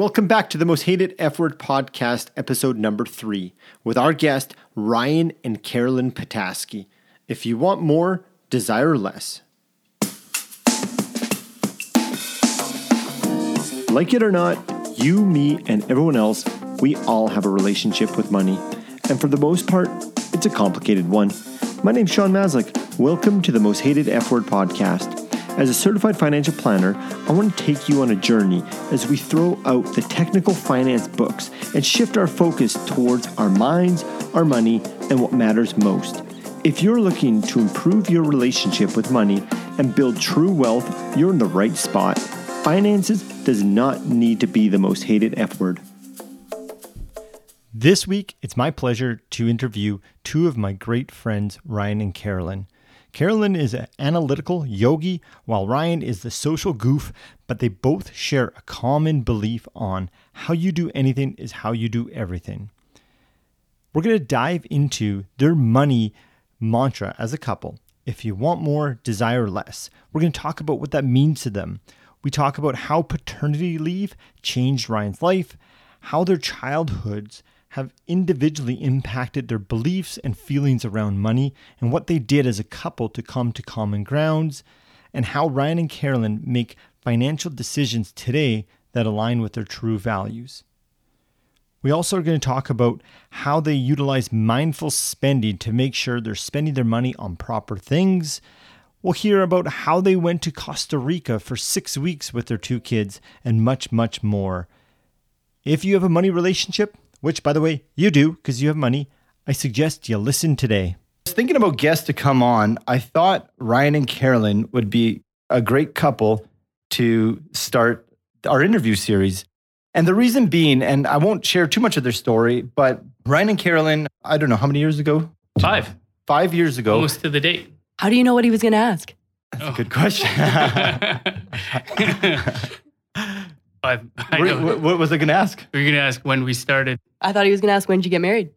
Welcome back to the Most Hated F Word podcast, episode number three, with our guest, Ryan and Carolyn Petaske. If you want more, desire less. Like it or not, you, me, and everyone else, we all have a relationship with money. And for the most part, it's a complicated one. My name's Sean Maslick. Welcome to the Most Hated F Word podcast. As a certified financial planner, I want to take you on a journey as we throw out the technical finance books and shift our focus towards our minds, our money, and what matters most. If you're looking to improve your relationship with money and build true wealth, you're in the right spot. Finances does not need to be the most hated F word. This week, it's my pleasure to interview two of my great friends, Ryan and Carolyn. Carolyn is an analytical yogi, while Ryan is the social goof, but they both share a common belief on how you do anything is how you do everything. We're going to dive into their money mantra as a couple. If you want more, desire less. We're going to talk about what that means to them. We talk about how paternity leave changed Ryan's life, how their childhoods have individually impacted their beliefs and feelings around money and what they did as a couple to come to common grounds, and how Ryan and Carolyn make financial decisions today that align with their true values. We also are going to talk about how they utilize mindful spending to make sure they're spending their money on proper things. We'll hear about how they went to Costa Rica for six weeks with their two kids and much, much more. If you have a money relationship, which, by the way, you do because you have money, I suggest you listen today. I was thinking about guests to come on. I thought Ryan and Carolyn would be a great couple to start our interview series. And the reason being, and I won't share too much of their story, but Ryan and Carolyn, I don't know how many years ago? Five. Five years ago. Almost to the date. How do you know what he was going to ask? That's a good question. Five. I what, know. what- what was I going to ask? We're going to ask when we started. I thought he was going to ask when did you get married?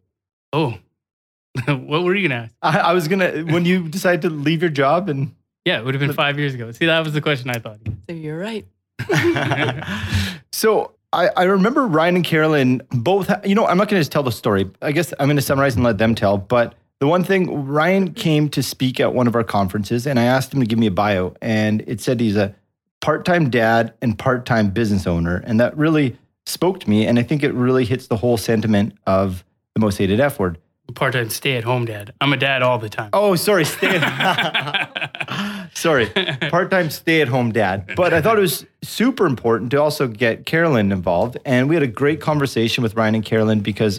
Oh, what were you going to ask? I, I was going to, when you decided to leave your job and. Yeah, it would have been five years ago. See, that was the question I thought. So you're right. so I, I remember Ryan and Carolyn both, ha- you know, I'm not going to just tell the story. I guess I'm going to summarize and let them tell. But the one thing, Ryan came to speak at one of our conferences and I asked him to give me a bio. And it said he's a part time dad and part time business owner. And that really spoke to me. And I think it really hits the whole sentiment of the most hated F word. Part-time stay-at-home dad. I'm a dad all the time. Oh, sorry, Stay at sorry, part-time stay-at-home dad. But I thought it was super important to also get Carolyn involved, and we had a great conversation with Ryan and Carolyn because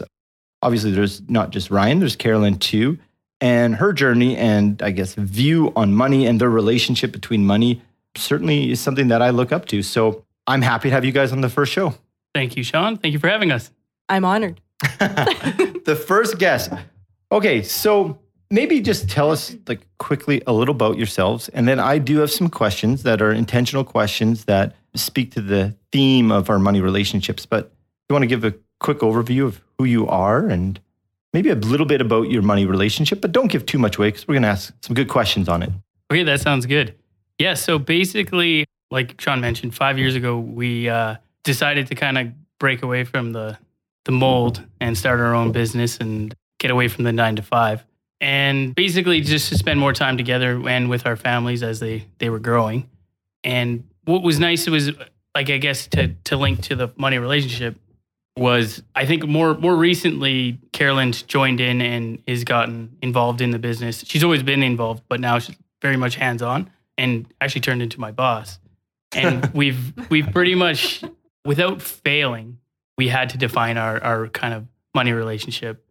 obviously there's not just Ryan, there's Carolyn too, and her journey and I guess view on money and their relationship between money certainly is something that I look up to. So I'm happy to have you guys on the first show. Thank you, Sean. Thank you for having us. I'm honored. the first guest. Okay, so maybe just tell us like quickly a little about yourselves, and then I do have some questions that are intentional questions that speak to the theme of our money relationships. But you want to give a quick overview of who you are and maybe a little bit about your money relationship, but don't give too much away because we're going to ask some good questions on it. Okay, that sounds good. Yeah, so basically, like Sean mentioned, five years ago, we uh, decided to kind of break away from the the mold and start our own business and get away from the nine to five. And basically, just to spend more time together and with our families as they they were growing. And what was nice was, like, I guess to to link to the money relationship was I think more more recently Carolyn's joined in and has gotten involved in the business. She's always been involved, but now she's very much hands on and actually turned into my boss. And we've we've pretty much without failing, we had to define our our kind of money relationship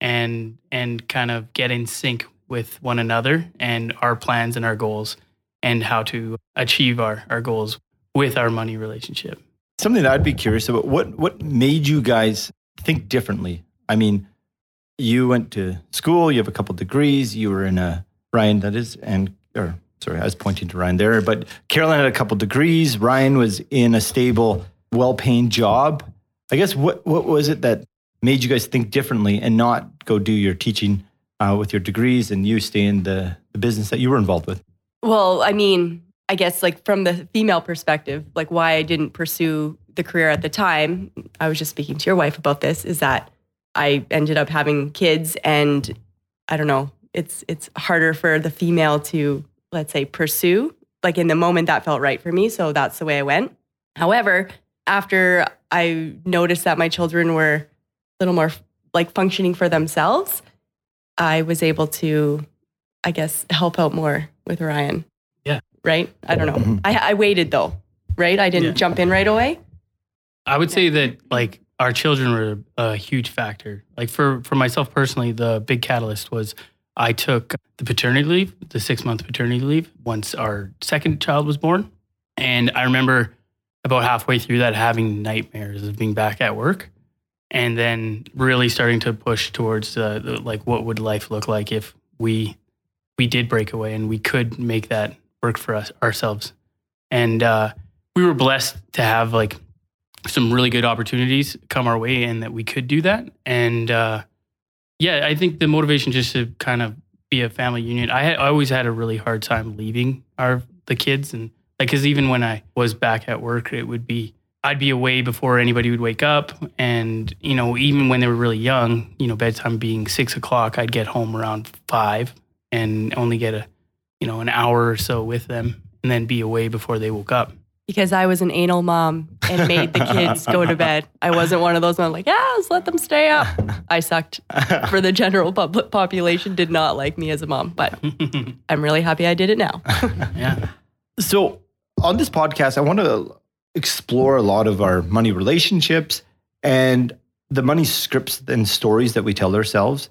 and and kind of get in sync with one another and our plans and our goals and how to achieve our, our goals with our money relationship. Something that I'd be curious about what what made you guys think differently? I mean, you went to school, you have a couple degrees, you were in a Ryan that is and or sorry, I was pointing to Ryan there, but Carolyn had a couple degrees, Ryan was in a stable, well-paying job. I guess what what was it that made you guys think differently and not go do your teaching uh, with your degrees and you stay in the, the business that you were involved with? Well, I mean, I guess like from the female perspective, like why I didn't pursue the career at the time, I was just speaking to your wife about this, is that I ended up having kids and I don't know, it's it's harder for the female to let's say pursue. Like in the moment that felt right for me, so that's the way I went. However, after I noticed that my children were a little more like functioning for themselves, I was able to I guess help out more with Ryan. Yeah. Right? I don't know. Mhm. I, I waited though, right? I didn't Yeah. jump in right away. I would say that like our children were a huge factor. Like for for myself personally, the big catalyst was I took the paternity leave, the six month paternity leave, once our second child was born, and I remember about halfway through that having nightmares of being back at work, and then really starting to push towards uh, the, like what would life look like if we we did break away and we could make that work for us ourselves, and uh, we were blessed to have like some really good opportunities come our way and that we could do that. And uh, yeah, I think the motivation just to kind of be a family union. I, had, I always had a really hard time leaving our the kids and like because even when I was back at work, it would be I'd be away before anybody would wake up, and you know even when they were really young, you know bedtime being six o'clock, I'd get home around five and only get a you know an hour or so with them, and then be away before they woke up. Because I was an anal mom and made the kids go to bed. I wasn't one of those ones like, yeah, let's let them stay up. I sucked for the general public population, did not like me as a mom, but I'm really happy I did it now. yeah. So, on this podcast, I want to explore a lot of our money relationships and the money scripts and stories that we tell ourselves.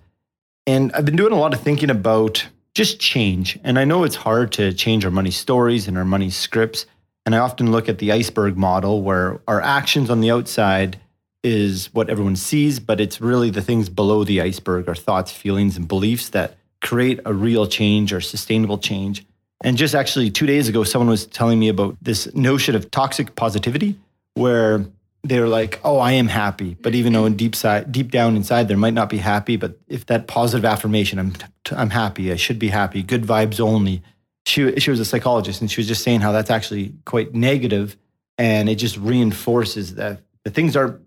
And I've been doing a lot of thinking about just change. And I know it's hard to change our money stories and our money scripts. And I often look at the iceberg model where our actions on the outside is what everyone sees, but it's really the things below the iceberg, our thoughts, feelings, and beliefs that create a real change or sustainable change. And just actually two days ago, someone was telling me about this notion of toxic positivity, where they're like, "Oh, I am happy," but even though in deep side, deep down inside, they might not be happy. But if that positive affirmation, "I'm I'm happy," I should be happy, good vibes only. She she was a psychologist, and she was just saying how that's actually quite negative, and it just reinforces that the things are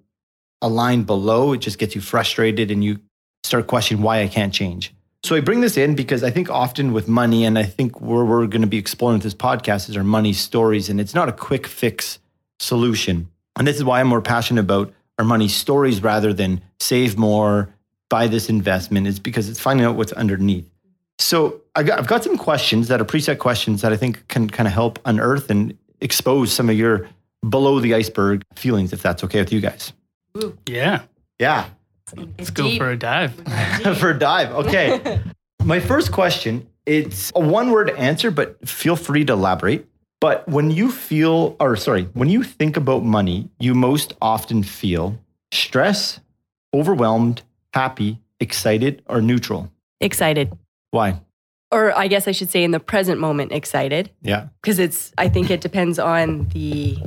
aligned below. It just gets you frustrated, and you start questioning why I can't change. So I bring this in because I think often with money, and I think where we're going to be exploring this podcast is our money stories, and it's not a quick fix solution. And this is why I'm more passionate about our money stories rather than save more, buy this investment, is because it's finding out what's underneath. So I got, I've got some questions that are preset questions that I think can kind of help unearth and expose some of your below the iceberg feelings, if that's okay with you guys. Yeah. Yeah. Let's go for a dive. for a dive. Okay. My first question, it's a one word answer, but feel free to elaborate. But when you feel, or sorry, when you think about money, you most often feel stress, overwhelmed, happy, excited, or neutral. excited. Why? Or I guess I should say in the present moment, excited. Yeah. Because it's, I think it depends on the,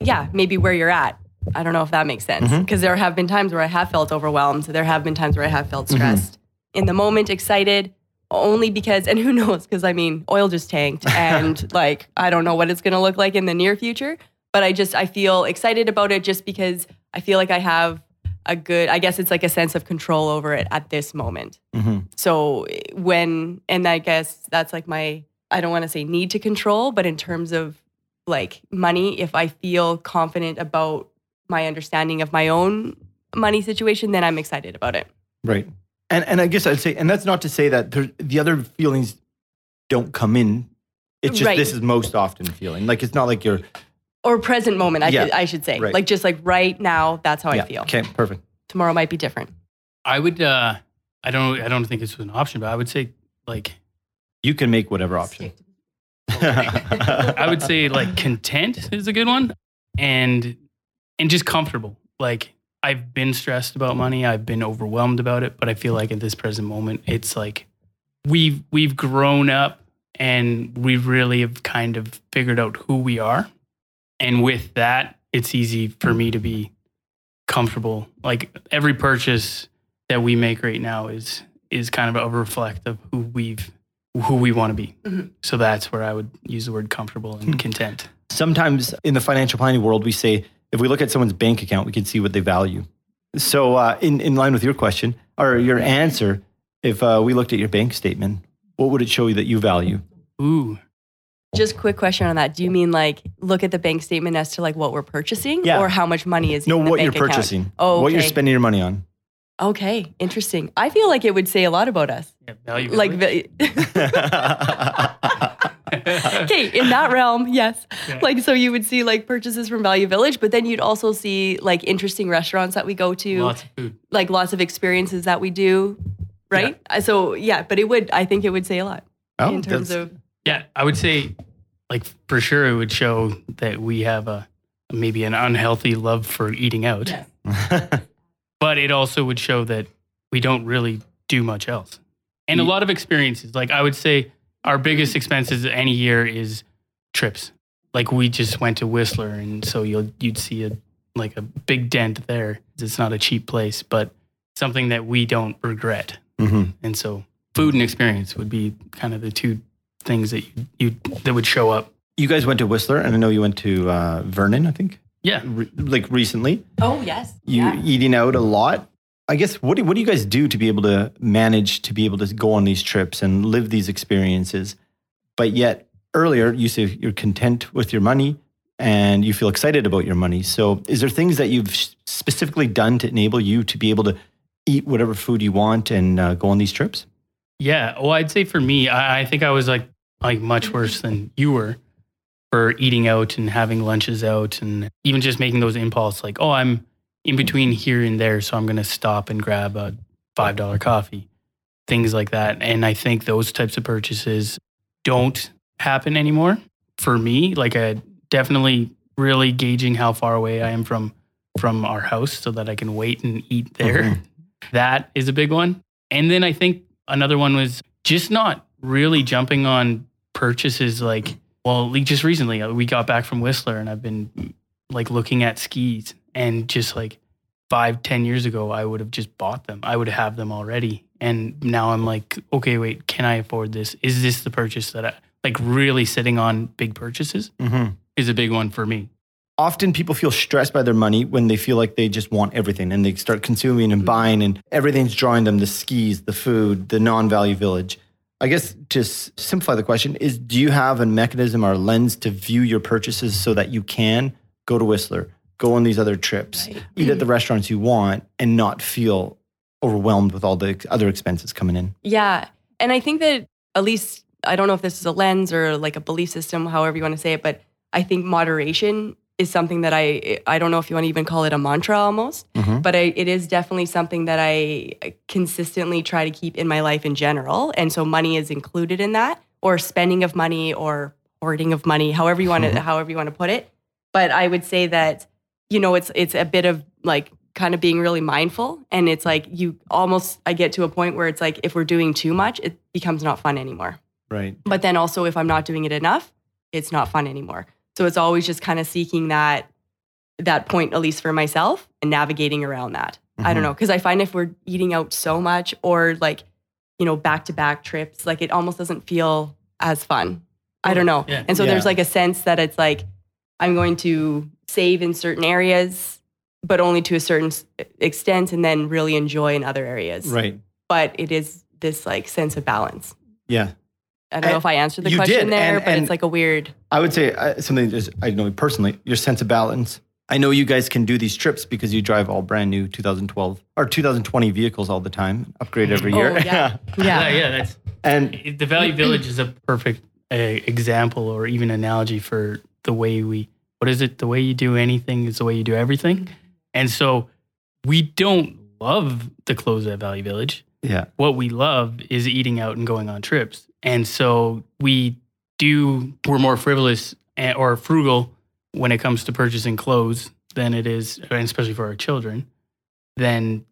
yeah, maybe where you're at. I don't know if that makes sense. Mm-hmm. Because there have been times where I have felt overwhelmed. There have been times where I have felt mm-hmm. stressed. In the moment, excited only because, and who knows, because I mean, oil just tanked and like, I don't know what it's going to look like in the near future. But I just, I feel excited about it just because I feel like I have a good, I guess it's like a sense of control over it at this moment. hmm So when, and I guess that's like my, I don't want to say need to control, but in terms of like money, if I feel confident about my understanding of my own money situation, then I'm excited about it. Right. And and I guess I'd say, and that's not to say that there, the other feelings don't come in. It's just Right. this is most often feeling. Like it's not like you're Or present moment, I, Yeah. should, I should say. Right. Like just like right now, that's how yeah. I feel. Okay, perfect. Tomorrow might be different. I would. uh I don't. I don't think this was an option, but I would say like You can make whatever option. I would say like content is a good one, and and just comfortable. Like I've been stressed about money. I've been overwhelmed about it, but I feel like at this present moment, it's like we've we've grown up and we really have kind of figured out who we are, and with that, it's easy for me to be comfortable. Like every purchase that we make right now is is kind of a reflect of who we've who we want to be. Mhm. So that's where I would use the word comfortable and content. Sometimes in the financial planning world, we say if we look at someone's bank account, we can see what they value. So, uh, in, in line with your question or your answer, if uh, we looked at your bank statement, what would it show you that you value? Ooh. Just quick question on that. Do you mean like look at the bank statement as to like what we're purchasing Yeah. or how much money is No, in the what you're account? purchasing, Oh, what you're spending your money on. Okay, interesting. I feel like it would say a lot about us. Yeah, value. Like the okay in that realm yes Yeah. like so you would see like purchases from value village but then you'd also see like interesting restaurants that we go to lots of food. like lots of experiences that we do right Uh, so yeah but it would i think it would say a lot Oh, in terms of Yeah, I would say, like for sure, it would show that we have a maybe an unhealthy love for eating out. But it also would show that we don't really do much else, and a lot of experiences. Like I would say, our biggest expenses any year is trips. Like we just went to Whistler, and so you'll you'd see a like a big dent there. It's not a cheap place, but something that we don't regret. Mhm. And so food and experience would be kind of the two things that you, you that would show up. You guys went to Whistler, and I know you went to uh, Vernon, I think, Yeah. re- like recently. oh yes You eating out a lot. I guess what do, what do you guys do to be able to manage to be able to go on these trips and live these experiences? But yet earlier you say you're content with your money and you feel excited about your money. So is there things that you've specifically done to enable you to be able to eat whatever food you want and uh, go on these trips? Yeah. Well, I'd say for me, I, I think I was like like much worse than you were for eating out and having lunches out and even just making those impulse like, oh, I'm in between here and there, so I'm gonna stop and grab a five dollar coffee, things like that. And I think those types of purchases don't happen anymore for me. Like I definitely really gauging how far away I am from from our house so that I can wait and eat there. Mhm. That is a big one. And then I think another one was just not really jumping on purchases like well, like just recently uh, we got back from Whistler and I've been like looking at skis and just like five, ten years ago I would have just bought them. I would have them already. And now I'm like, okay, wait, can I afford this? Is this the purchase that I like really sitting on big purchases Mm-hmm. is a big one for me. often people feel stressed by their money when they feel like they just want everything and they start consuming and buying and everything's drawing them the skis the food the non-value village i guess to simplify the question is do you have a mechanism or a lens to view your purchases so that you can go to whistler go on these other trips Right. eat at the restaurants you want and not feel overwhelmed with all the other expenses coming in Yeah. And I think that at least, I don't know if this is a lens or like a belief system, however you want to say it, but I think moderation is something that I, I don't know if you want to even call it a mantra almost, Mhm. but I, it is definitely something that I consistently try to keep in my life in general. And so money is included in that or spending of money or hoarding of money, however you want to, Mhm. however you want to put it. But I would say that, you know, it's, it's a bit of like kind of being really mindful and it's like you almost i get to a point where it's like if we're doing too much it becomes not fun anymore right but then also if i'm not doing it enough it's not fun anymore so it's always just kind of seeking that that point at least for myself and navigating around that. I don't Mhm. know because i find if we're eating out so much or like you know back to back trips like it almost doesn't feel as fun. I don't know. Yeah. and so there's like a sense that it's like i'm going to save in certain areas but only to a certain extent and then really enjoy in other areas. Right. But it is this like sense of balance. Yeah i don't know if i answered the you question did, there and- but and- it's like a weird I would say uh, something just I know personally, your sense of balance. I know you guys can do these trips because you drive all brand new 2012 or 2020 vehicles all the time, upgrade every year. Oh, yeah. Yeah, yeah. Yeah, that's and the value village is a perfect uh, example or even analogy for the way we what is it? The way you do anything is the way you do everything. And so we don't love the clothes at value village. Yeah, what we love is eating out and going on trips and so we do we're more frivolous or frugal when it comes to purchasing clothes than it is and especially for our children then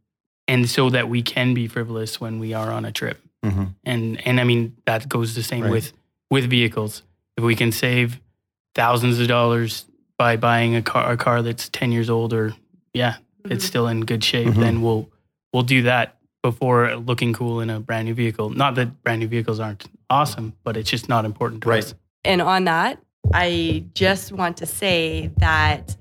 and so that we can be frivolous when we are on a trip Mhm. and and I mean that goes the same Right. with with vehicles. If we can save thousands of dollars by buying a car a car that's ten years old or yeah, it's still in good shape, Mhm. then we'll we'll do that before looking cool in a brand new vehicle. Not that brand new vehicles aren't awesome, but it's just not important to Right. us. And on that, I just want to say that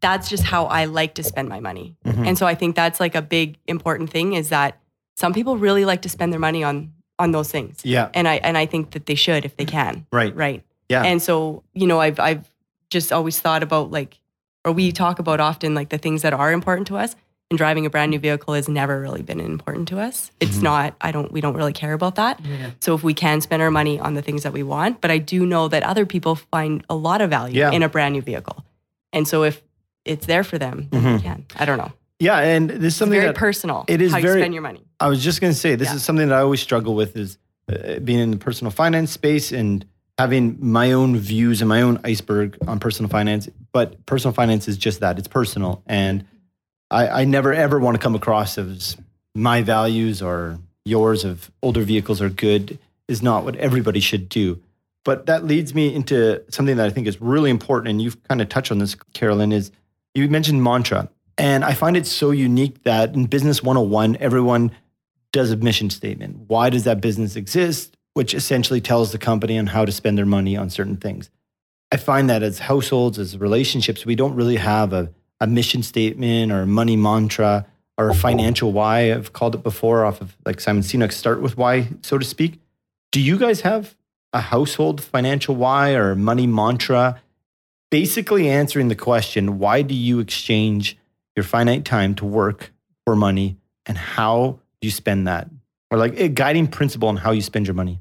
that's just how I like to spend my money. Mhm. And so I think that's like a big important thing is that some people really like to spend their money on on those things. Yeah. And I and I think that they should if they can. Right. Right. Yeah. And so, you know, I've I've just always thought about like or we talk about often like the things that are important to us. And driving a brand new vehicle has never really been important to us. It's Mhm. not, I don't we don't really care about that. Yeah. So if we can spend our money on the things that we want, but I do know that other people find a lot of value Yeah. in a brand new vehicle. And so if it's there for them, then Mhm. they can. I don't know. Yeah. And this is It's something very that personal. it is how very- you spend your money. I was just going to say, this Yeah. is something that I always struggle with is uh, being in the personal finance space and having my own views and my own iceberg on personal finance. But personal finance is just that it's personal. And I, I never ever want to come across as my values or yours of older vehicles are good is not what everybody should do. But that leads me into something that I think is really important. And you've kind of touched on this, Carolyn, is you mentioned mantra. And I find it so unique that in Business 101, everyone does a mission statement. Why does that business exist? Which essentially tells the company on how to spend their money on certain things. I find that as households, as relationships, we don't really have a, a mission statement or a money mantra or a financial why. I've called it before off of like Simon Sinek, start with why, so to speak. Do you guys have a household financial why or money mantra? Basically answering the question, why do you exchange your finite time to work for money and how do you spend that? Or like a guiding principle on how you spend your money.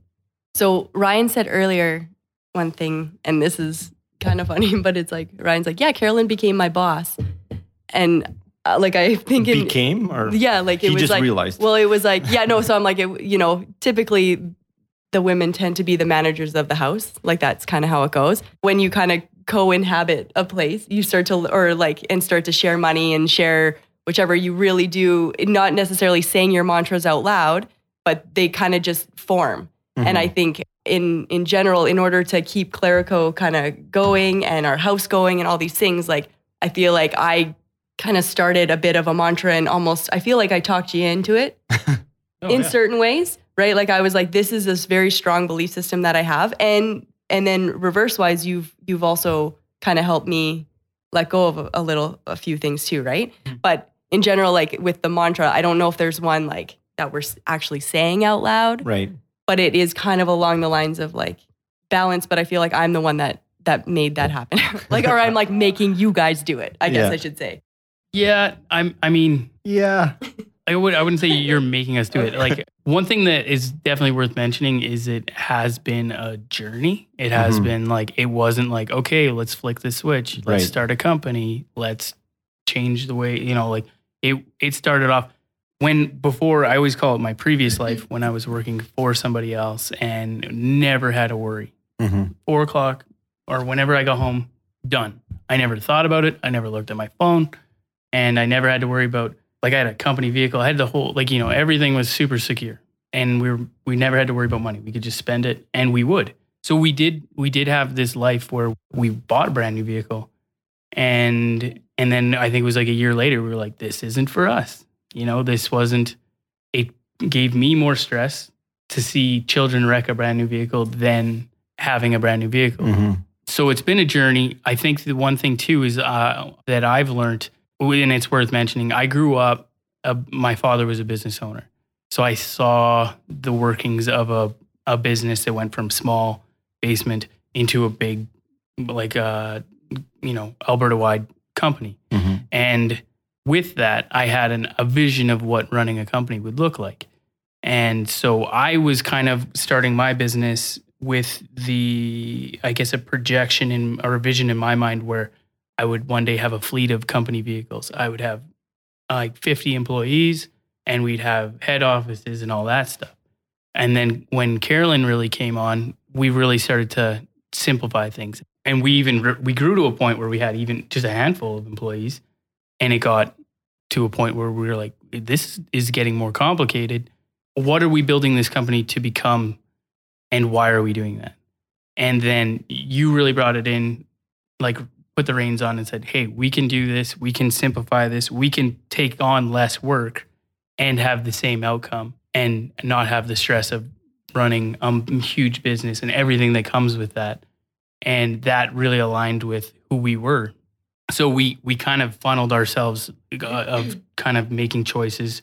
So Ryan said earlier one thing, and this is kind of funny, but it's like Ryan's like, yeah, Carolyn became my boss, and uh, like I think in, Became or yeah, like it he was just like realized. well, it was like yeah, no. So I'm like, it, you know, typically the women tend to be the managers of the house, like that's kind of how it goes. When you kind of co-inhabit a place, you start to or like and start to share money and share whichever you really do, not necessarily saying your mantras out loud, but they kind of just form. Mm-hmm. And I think in in general, in order to keep Clerico kind of going and our house going and all these things, like I feel like I kind of started a bit of a mantra and almost I feel like I talked you into it Oh, in yeah. certain ways, right? Like I was like, this is this very strong belief system that I have, and and then reverse wise, you've you've also kind of helped me let go of a, a little a few things too, right? Mm-hmm. But in general, like with the mantra, I don't know if there's one like that we're actually saying out loud, right. But it is kind of along the lines of like balance. But I feel like I'm the one that that made that happen, like or I'm like making you guys do it. I guess Yeah. I should say. Yeah, I'm. I mean, Yeah. I would. I wouldn't say you're making us do it. Like one thing that is definitely worth mentioning is it has been a journey. It has Mhm. been like it wasn't like okay, let's flick the switch, let's Right. start a company, let's change the way you know. Like it. It started off when before I always call it my previous life when I was working for somebody else and never had to worry. Mm-hmm. four o'clock or whenever I got home, done. I never thought about it. I never looked at my phone and I never had to worry about like I had a company vehicle. I had the whole like, you know, everything was super secure. And we were we never had to worry about money. We could just spend it and we would. So we did we did have this life where we bought a brand new vehicle. And and then I think it was like a year later, we were like, this isn't for us. You know, this wasn't it gave me more stress to see children wreck a brand new vehicle than having a brand new vehicle. Mm-hmm. So it's been a journey. I think the one thing too is uh, that I've learned, and it's worth mentioning. I grew up. Uh, my father was a business owner, so I saw the workings of a a business that went from small basement into a big, like a you know Alberta wide company. Mm-hmm. And with that, I had an, a vision of what running a company would look like. And so I was kind of starting my business with the, I guess, a projection in or a vision in my mind where I would one day have a fleet of company vehicles. I would have like 50 employees and we'd have head offices and all that stuff. And then when Carolyn really came on, we really started to simplify things. And we even we grew to a point where we had even just a handful of employees and it got to a point where we were like this is getting more complicated. What are we building this company to become and why are we doing that? And then you really brought it in like put the reins on and said, "Hey, we can do this. We can simplify this. We can take on less work and have the same outcome and not have the stress of running a huge business and everything that comes with that. And that really aligned with who we were. So we we kind of funneled ourselves uh, of kind of making choices,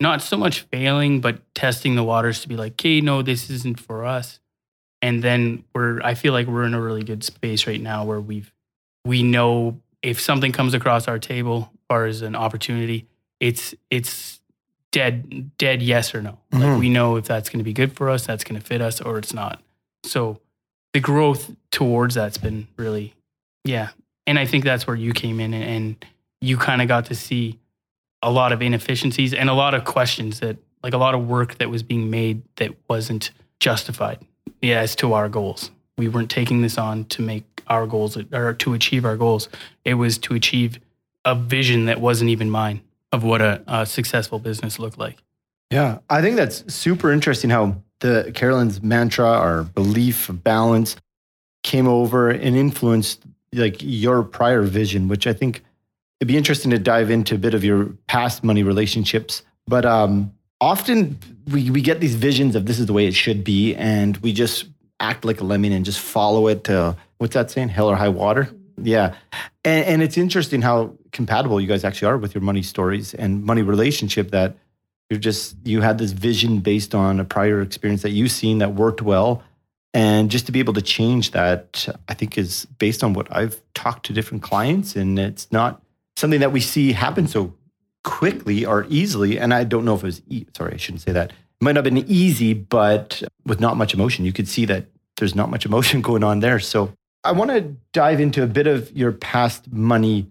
not so much failing, but testing the waters to be like, okay, no, this isn't for us. And then we're I feel like we're in a really good space right now where we've we know if something comes across our table as far as an opportunity, it's it's dead dead yes or no. Mhm. Like we know if that's going to be good for us, that's going to fit us, or it's not. So the growth towards that's been really, yeah. And I think that's where you came in and, and you kind of got to see a lot of inefficiencies and a lot of questions that, like a lot of work that was being made that wasn't justified yeah, as to our goals. We weren't taking this on to make our goals or to achieve our goals. It was to achieve a vision that wasn't even mine of what a, a successful business looked like. Yeah, I think that's super interesting how the Carolyn's mantra or belief of balance came over and influenced like your prior vision, which I think it'd be interesting to dive into a bit of your past money relationships. But um, often we, we get these visions of this is the way it should be, and we just act like a lemon and just follow it to what's that saying, hell or high water? Yeah. And, and it's interesting how compatible you guys actually are with your money stories and money relationship that you're just you had this vision based on a prior experience that you've seen that worked well and just to be able to change that i think is based on what i've talked to different clients and it's not something that we see happen so quickly or easily and i don't know if it was e- sorry i shouldn't say that it might not have been easy but with not much emotion you could see that there's not much emotion going on there so i want to dive into a bit of your past money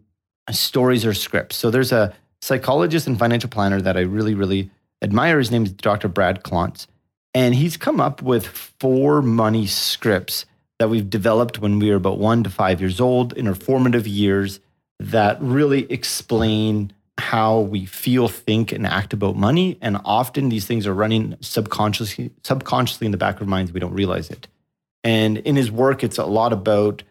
stories or scripts so there's a psychologist and financial planner that I really, really admire. His name is Dr. Brad Klontz. And he's come up with four money scripts that we've developed when we were about one to five years old in our formative years that really explain how we feel, think, and act about money. And often these things are running subconsciously, subconsciously in the back of our minds. We don't realize it. And in his work, it's a lot about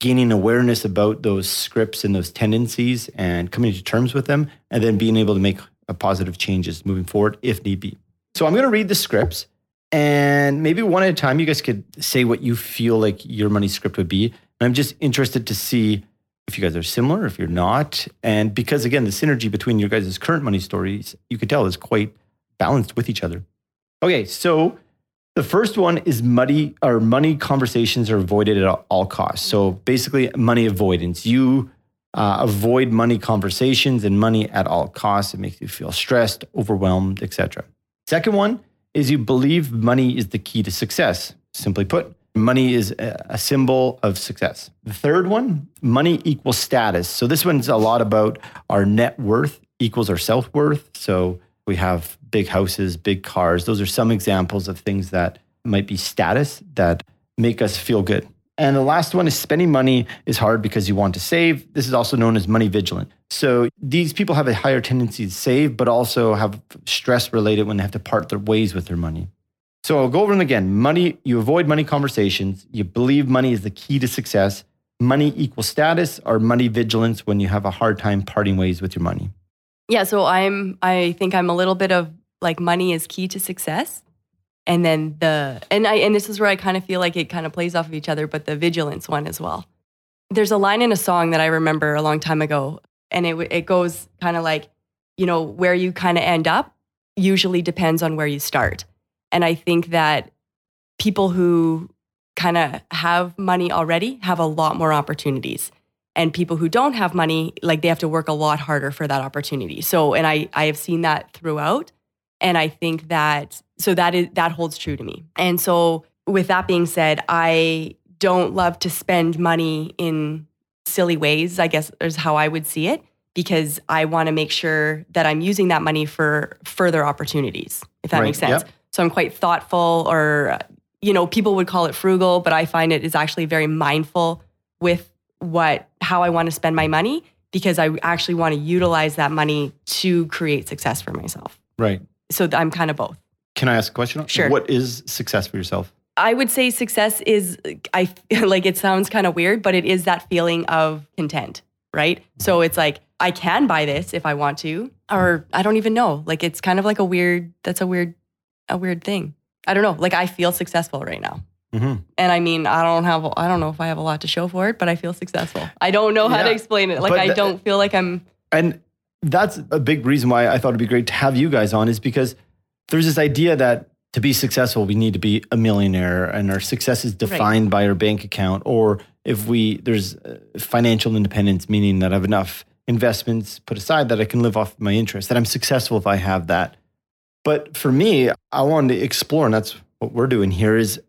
gaining awareness about those scripts and those tendencies and coming to terms with them, and then being able to make a positive changes moving forward if need be. So I'm going to read the scripts, and maybe one at a time, you guys could say what you feel like your money script would be. And I'm just interested to see if you guys are similar, if you're not, and because again, the synergy between your guys' current money stories, you could tell is quite balanced with each other. Okay, so the first one is money or money conversations are avoided at all costs. So basically, money avoidance. You uh, avoid money conversations and money at all costs. It makes you feel stressed, overwhelmed, etc. Second one is you believe money is the key to success. Simply put, money is a symbol of success. The third one, money equals status. So this one's a lot about our net worth equals our self worth. So we have big houses, big cars. Those are some examples of things that might be status that make us feel good. And the last one is spending money is hard because you want to save. This is also known as money vigilant. So these people have a higher tendency to save, but also have stress related when they have to part their ways with their money. So I'll go over them again. Money, you avoid money conversations. You believe money is the key to success. Money equals status or money vigilance when you have a hard time parting ways with your money. Yeah, so I'm I think I'm a little bit of like money is key to success. And then the and I and this is where I kind of feel like it kind of plays off of each other, but the vigilance one as well. There's a line in a song that I remember a long time ago and it it goes kind of like, you know, where you kind of end up usually depends on where you start. And I think that people who kind of have money already have a lot more opportunities and people who don't have money like they have to work a lot harder for that opportunity so and i i have seen that throughout and i think that so that is that holds true to me and so with that being said i don't love to spend money in silly ways i guess is how i would see it because i want to make sure that i'm using that money for further opportunities if that Right, makes sense yep. so i'm quite thoughtful or you know people would call it frugal but i find it is actually very mindful with what how I want to spend my money because I actually want to utilize that money to create success for myself. Right. So I'm kind of both. Can I ask a question? Sure. What is success for yourself? I would say success is I like it sounds kind of weird, but it is that feeling of content, right? So it's like I can buy this if I want to, or I don't even know. Like it's kind of like a weird. That's a weird, a weird thing. I don't know. Like I feel successful right now. Mhm. And I mean, I don't have, I don't know if I have a lot to show for it, but I feel successful. I don't know how to explain it. Like, I don't feel like I'm, And that's a big reason why I thought it'd be great to have you guys on is because there's this idea that to be successful, we need to be a millionaire and our success is defined by our bank account. Or if we, there's uh, financial independence, meaning that I have enough investments put aside that I can live off my interest, that I'm successful if I have that. But for me, I wanted to explore, and that's what we're doing here is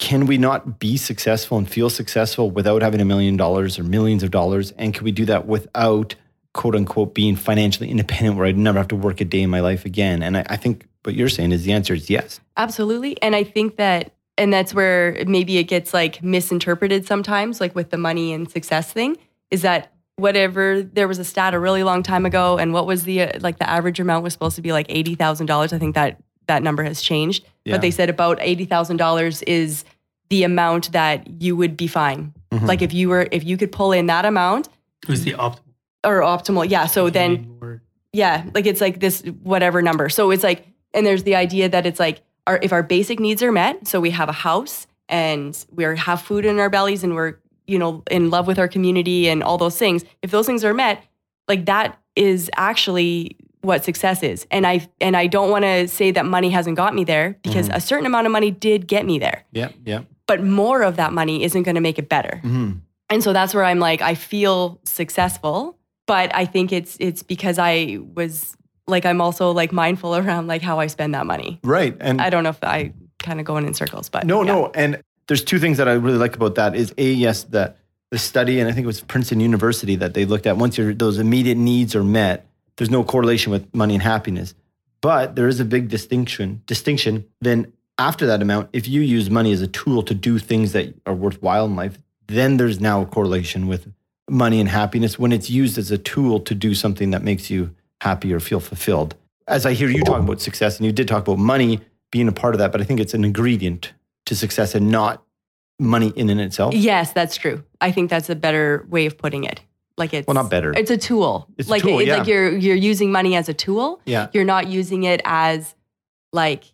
can we not be successful and feel successful without having a million dollars or millions of dollars? And can we do that without quote unquote being financially independent where I'd never have to work a day in my life again? And I, I think what you're saying is the answer is yes. Absolutely. And I think that, and that's where maybe it gets like misinterpreted sometimes, like with the money and success thing, is that whatever there was a stat a really long time ago, and what was the uh, like the average amount was supposed to be like eighty thousand dollars. I think that that number has changed, Yeah. but they said about eighty thousand dollars is the amount that you would be fine. Mhm. Like if you were if you could pull in that amount Who's the optimal? Or optimal, yeah. So then yeah, like it's like this whatever number. So it's like, and there's the idea that it's like, our if our basic needs are met, so we have a house and we are have food in our bellies and we're you know in love with our community and all those things. If those things are met, like that is actually what success is. And I and I don't want to say that money hasn't got me there because a certain amount of money did get me there, Yeah, yeah. but more of that money isn't going to make it better. hmm And so that's where I'm like, I feel successful, but I think it's it's because I was like I'm also like mindful around like how I spend that money. Right. And I don't know if I kind of going in circles, but No, yeah. no. And there's two things that I really like about that is a yes, the the study, and I think it was Princeton University that they looked at. Once your those immediate needs are met, there's no correlation with money and happiness. But there is a big distinction. Distinction. Then after that amount, if you use money as a tool to do things that are worthwhile in life, then there's now a correlation with money and happiness when it's used as a tool to do something that makes you happy or feel fulfilled. As I hear you talking about success, and you did talk about money being a part of that, but I think it's an ingredient to success and not money in and itself. Yes, that's true. I think that's a better way of putting it. Like it's Well, not better. It's a tool. It's a like tool, it's yeah. like you're you're using money as a tool. Yeah. You're not using it as like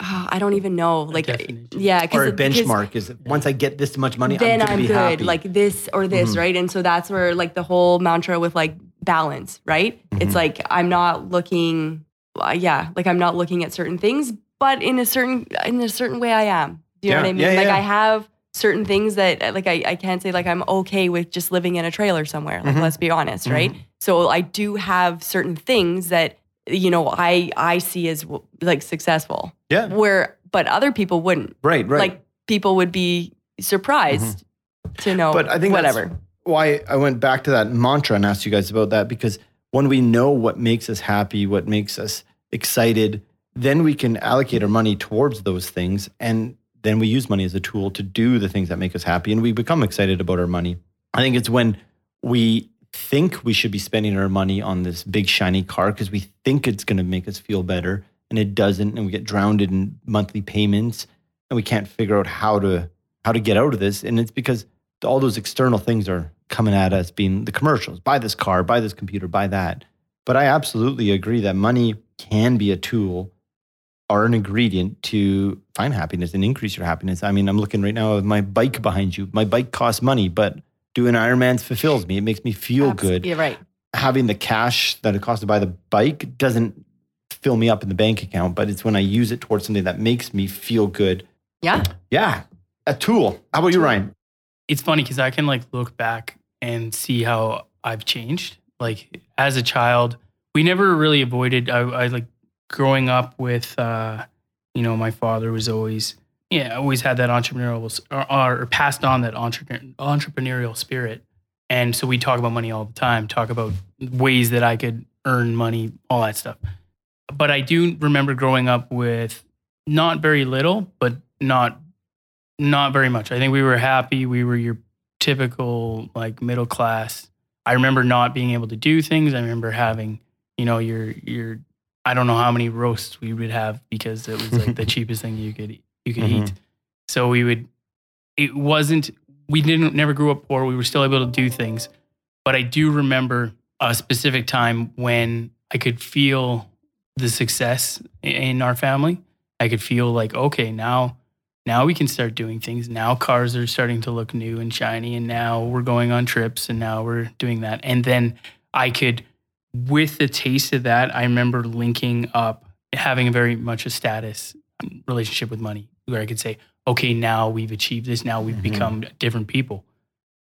ah, I don't even know. Like definition. yeah, Or a benchmark is once I get this much money, then I'm I'm, be good, happy. like this or this, Mhm. right? And so that's where like the whole mantra with like balance, right? Mhm. It's like I'm not looking, uh, yeah, like I'm not looking at certain things, but in a certain in a certain way I am. Do you know what I mean? yeah, like yeah. I have certain things that uh, like I, I can't say like I'm okay with just living in a trailer somewhere. Like Mhm. let's be honest, right? So I do have certain things that you know I I see as like successful yeah. where but other people wouldn't Right, right. like people would be surprised mm-hmm. to know But I think whatever. why I went back to that mantra and asked you guys about that because when we know what makes us happy, what makes us excited, then we can allocate our money towards those things. And then we use money as a tool to do the things that make us happy and we become excited about our money. I think it's when we think we should be spending our money on this big shiny car because we think it's going to make us feel better and it doesn't and we get drowned in monthly payments and we can't figure out how to how to get out of this and it's because all those external things are coming at us being the commercials buy this car buy this computer buy that. But i absolutely agree that money can be a tool or an ingredient to find happiness and increase your happiness. I mean i'm looking right now at my bike behind you. My bike costs money but doing ironmans fulfills me it makes me feel Abs- good Yeah, right. having the cash that it costs to buy the bike doesn't fill me up in the bank account but it's when i use it towards something that makes me feel good Yeah. yeah a tool how about you ryan it's funny because I can like look back and see how I've changed. Like as a child, we never really avoided. I, I like growing up with, uh, you know, my father was always, yeah, I always had that entrepreneurial or, or passed on that entrepreneur, entrepreneurial spirit. And so we talk about money all the time, talk about ways that I could earn money, all that stuff. But I do remember growing up with not very little, but not not very much. I think we were happy. We were your typical like middle class. I remember not being able to do things. I remember having, you know, your your I don't know how many roasts we would have because it was like the cheapest thing you could you could Mhm. eat. So we would it wasn't we didn't never grew up poor. We were still able to do things. But I do remember a specific time when I could feel the success in our family. I could feel like, okay, now now we can start doing things. Now cars are starting to look new and shiny and now we're going on trips and now we're doing that. And then I could with the taste of that, I remember linking up having a very much a status relationship with money where I could say, okay, now we've achieved this. Now we've Mhm. become different people.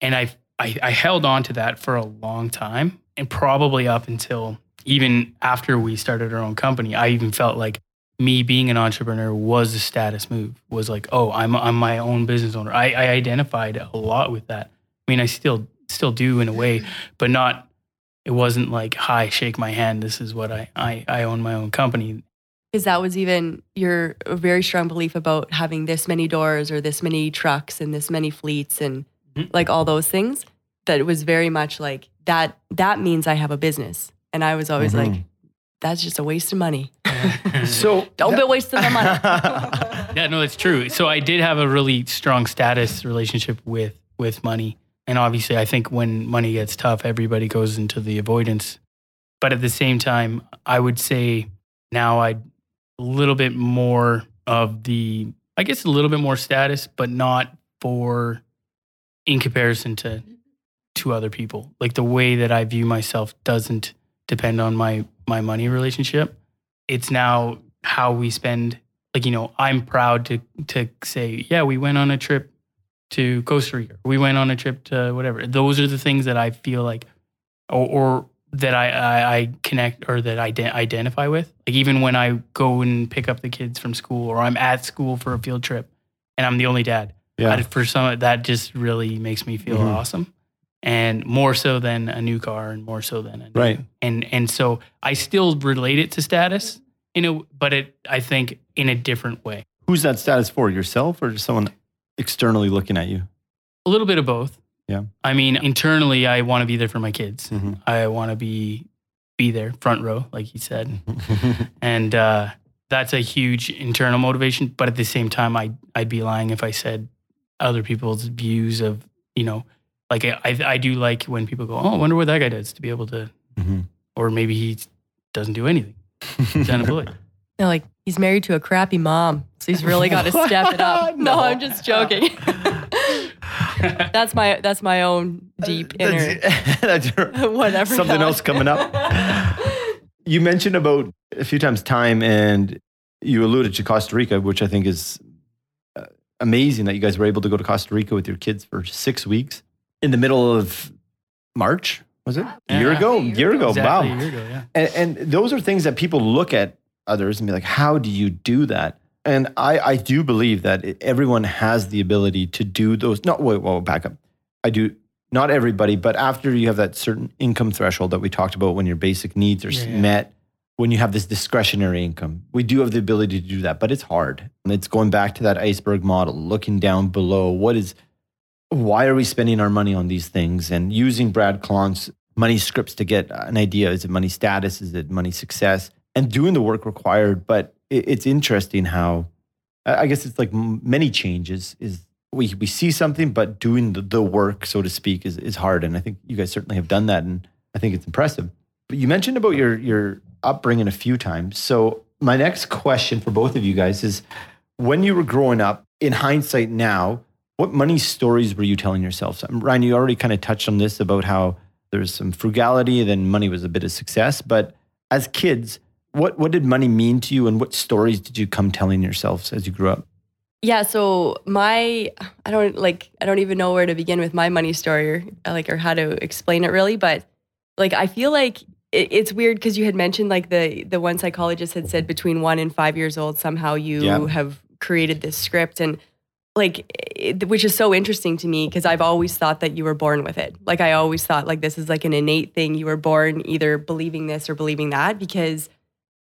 And I, I, I held on to that for a long time and probably up until even after we started our own company, I even felt like me being an entrepreneur was a status move, was like, oh, I'm, I'm my own business owner. I, I identified a lot with that. I mean, I still, still do in a way, but not, it wasn't like, hi, shake my hand. This is what I, I, I own my own company. Because that was even your very strong belief about having this many doors or this many trucks and this many fleets and Mhm. like all those things. That it was very much like that. That means I have a business, and I was always like, Mhm. that's just a waste of money. So Don't be wasting the money. Yeah, no, it's true. So I did have a really strong status relationship with with money, and obviously, I think when money gets tough, everybody goes into the avoidance. But at the same time, I would say now I a little bit more of the, I guess, a little bit more status, but not for in comparison to to other people. Like the way that I view myself doesn't depend on my my money relationship. It's now how we spend like you know i'm proud to to say yeah we went on a trip to costa rica we went on a trip to whatever those are the things that i feel like or, or that I, I i connect or that i de- identify with like even when i go and pick up the kids from school or i'm at school for a field trip and i'm the only dad yeah. I- for some that just really makes me feel Mhm. awesome and more so than a new car and more so than a new, Right. and and so i still relate it to status you know but it i think in a different way Who's that status for? Yourself or just someone externally looking at you? a little bit of both Yeah. i mean internally i want to be there for my kids Mhm. i want to be be there front row like he said and uh that's a huge internal motivation but at the same time i i'd be lying if i said other people's views of you know like i i, I do like when people go oh i wonder what that guy does to be able to Mhm. or maybe he doesn't do anything he's unemployed They're like, he's married to a crappy mom, so he's really got to step it up. no. No. I'm just joking. that's my that's my own deep inner That's, that's your- whatever. Something else coming up. you mentioned about a few times time, and you alluded to Costa Rica, which I think is uh, amazing that you guys were able to go to Costa Rica with your kids for six weeks in the middle of March. Was it a year Yeah. ago? year ago. exactly wow. a year ago yeah And, and those are things that people look at others and be like, how do you do that? And I, I do believe that everyone has the ability to do those. No, wait, wait, back up. I do, not everybody, but after you have that certain income threshold that we talked about when your basic needs are Yeah, yeah. met, when you have this discretionary income, we do have the ability to do that, but it's hard. And it's going back to that iceberg model, looking down below. What is, why are we spending our money on these things and using Brad Klontz money scripts to get an idea? Is it money status? Is it money success? And doing the work required. But it's interesting how, I guess it's like many changes is we, we see something, but doing the, the work, so to speak, is, is hard. And I think you guys certainly have done that. And I think it's impressive. But you mentioned about your, your upbringing a few times. So my next question for both of you guys is when you were growing up, in hindsight now, what money stories were you telling yourself? So, Ryan, you already kind of touched on this about how there's some frugality, then money was a bit of success. But as kids, what, what did money mean to you and what stories did you come telling yourselves as you grew up? Yeah, so my I don't like I don't even know where to begin with my money story or like or how to explain it really, but like I feel like it, it's weird because you had mentioned like the the one psychologist had said between one and five years old somehow you Yeah. have created this script and like it, which is so interesting to me because I've always thought that you were born with it. Like I always thought like this is like an innate thing. You were born either believing this or believing that because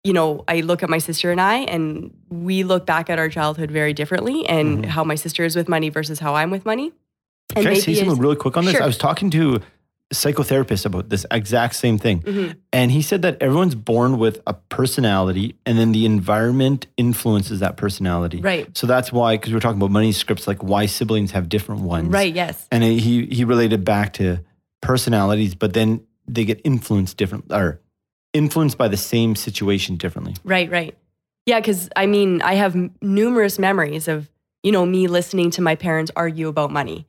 you know, I look at my sister and I, and we look back at our childhood very differently and Mhm. how my sister is with money versus how I'm with money. Can I say something really quick on this? Sure. I was talking to a psychotherapist about this exact same thing. Mhm. And he said that everyone's born with a personality and then the environment influences that personality. Right. So that's why, because we we're talking about money scripts, like why siblings have different ones. Right. Yes. And he he related back to personalities, but then they get influenced different or influenced by the same situation differently. Right, right. Yeah, because I mean, I have m- numerous memories of, you know, me listening to my parents argue about money.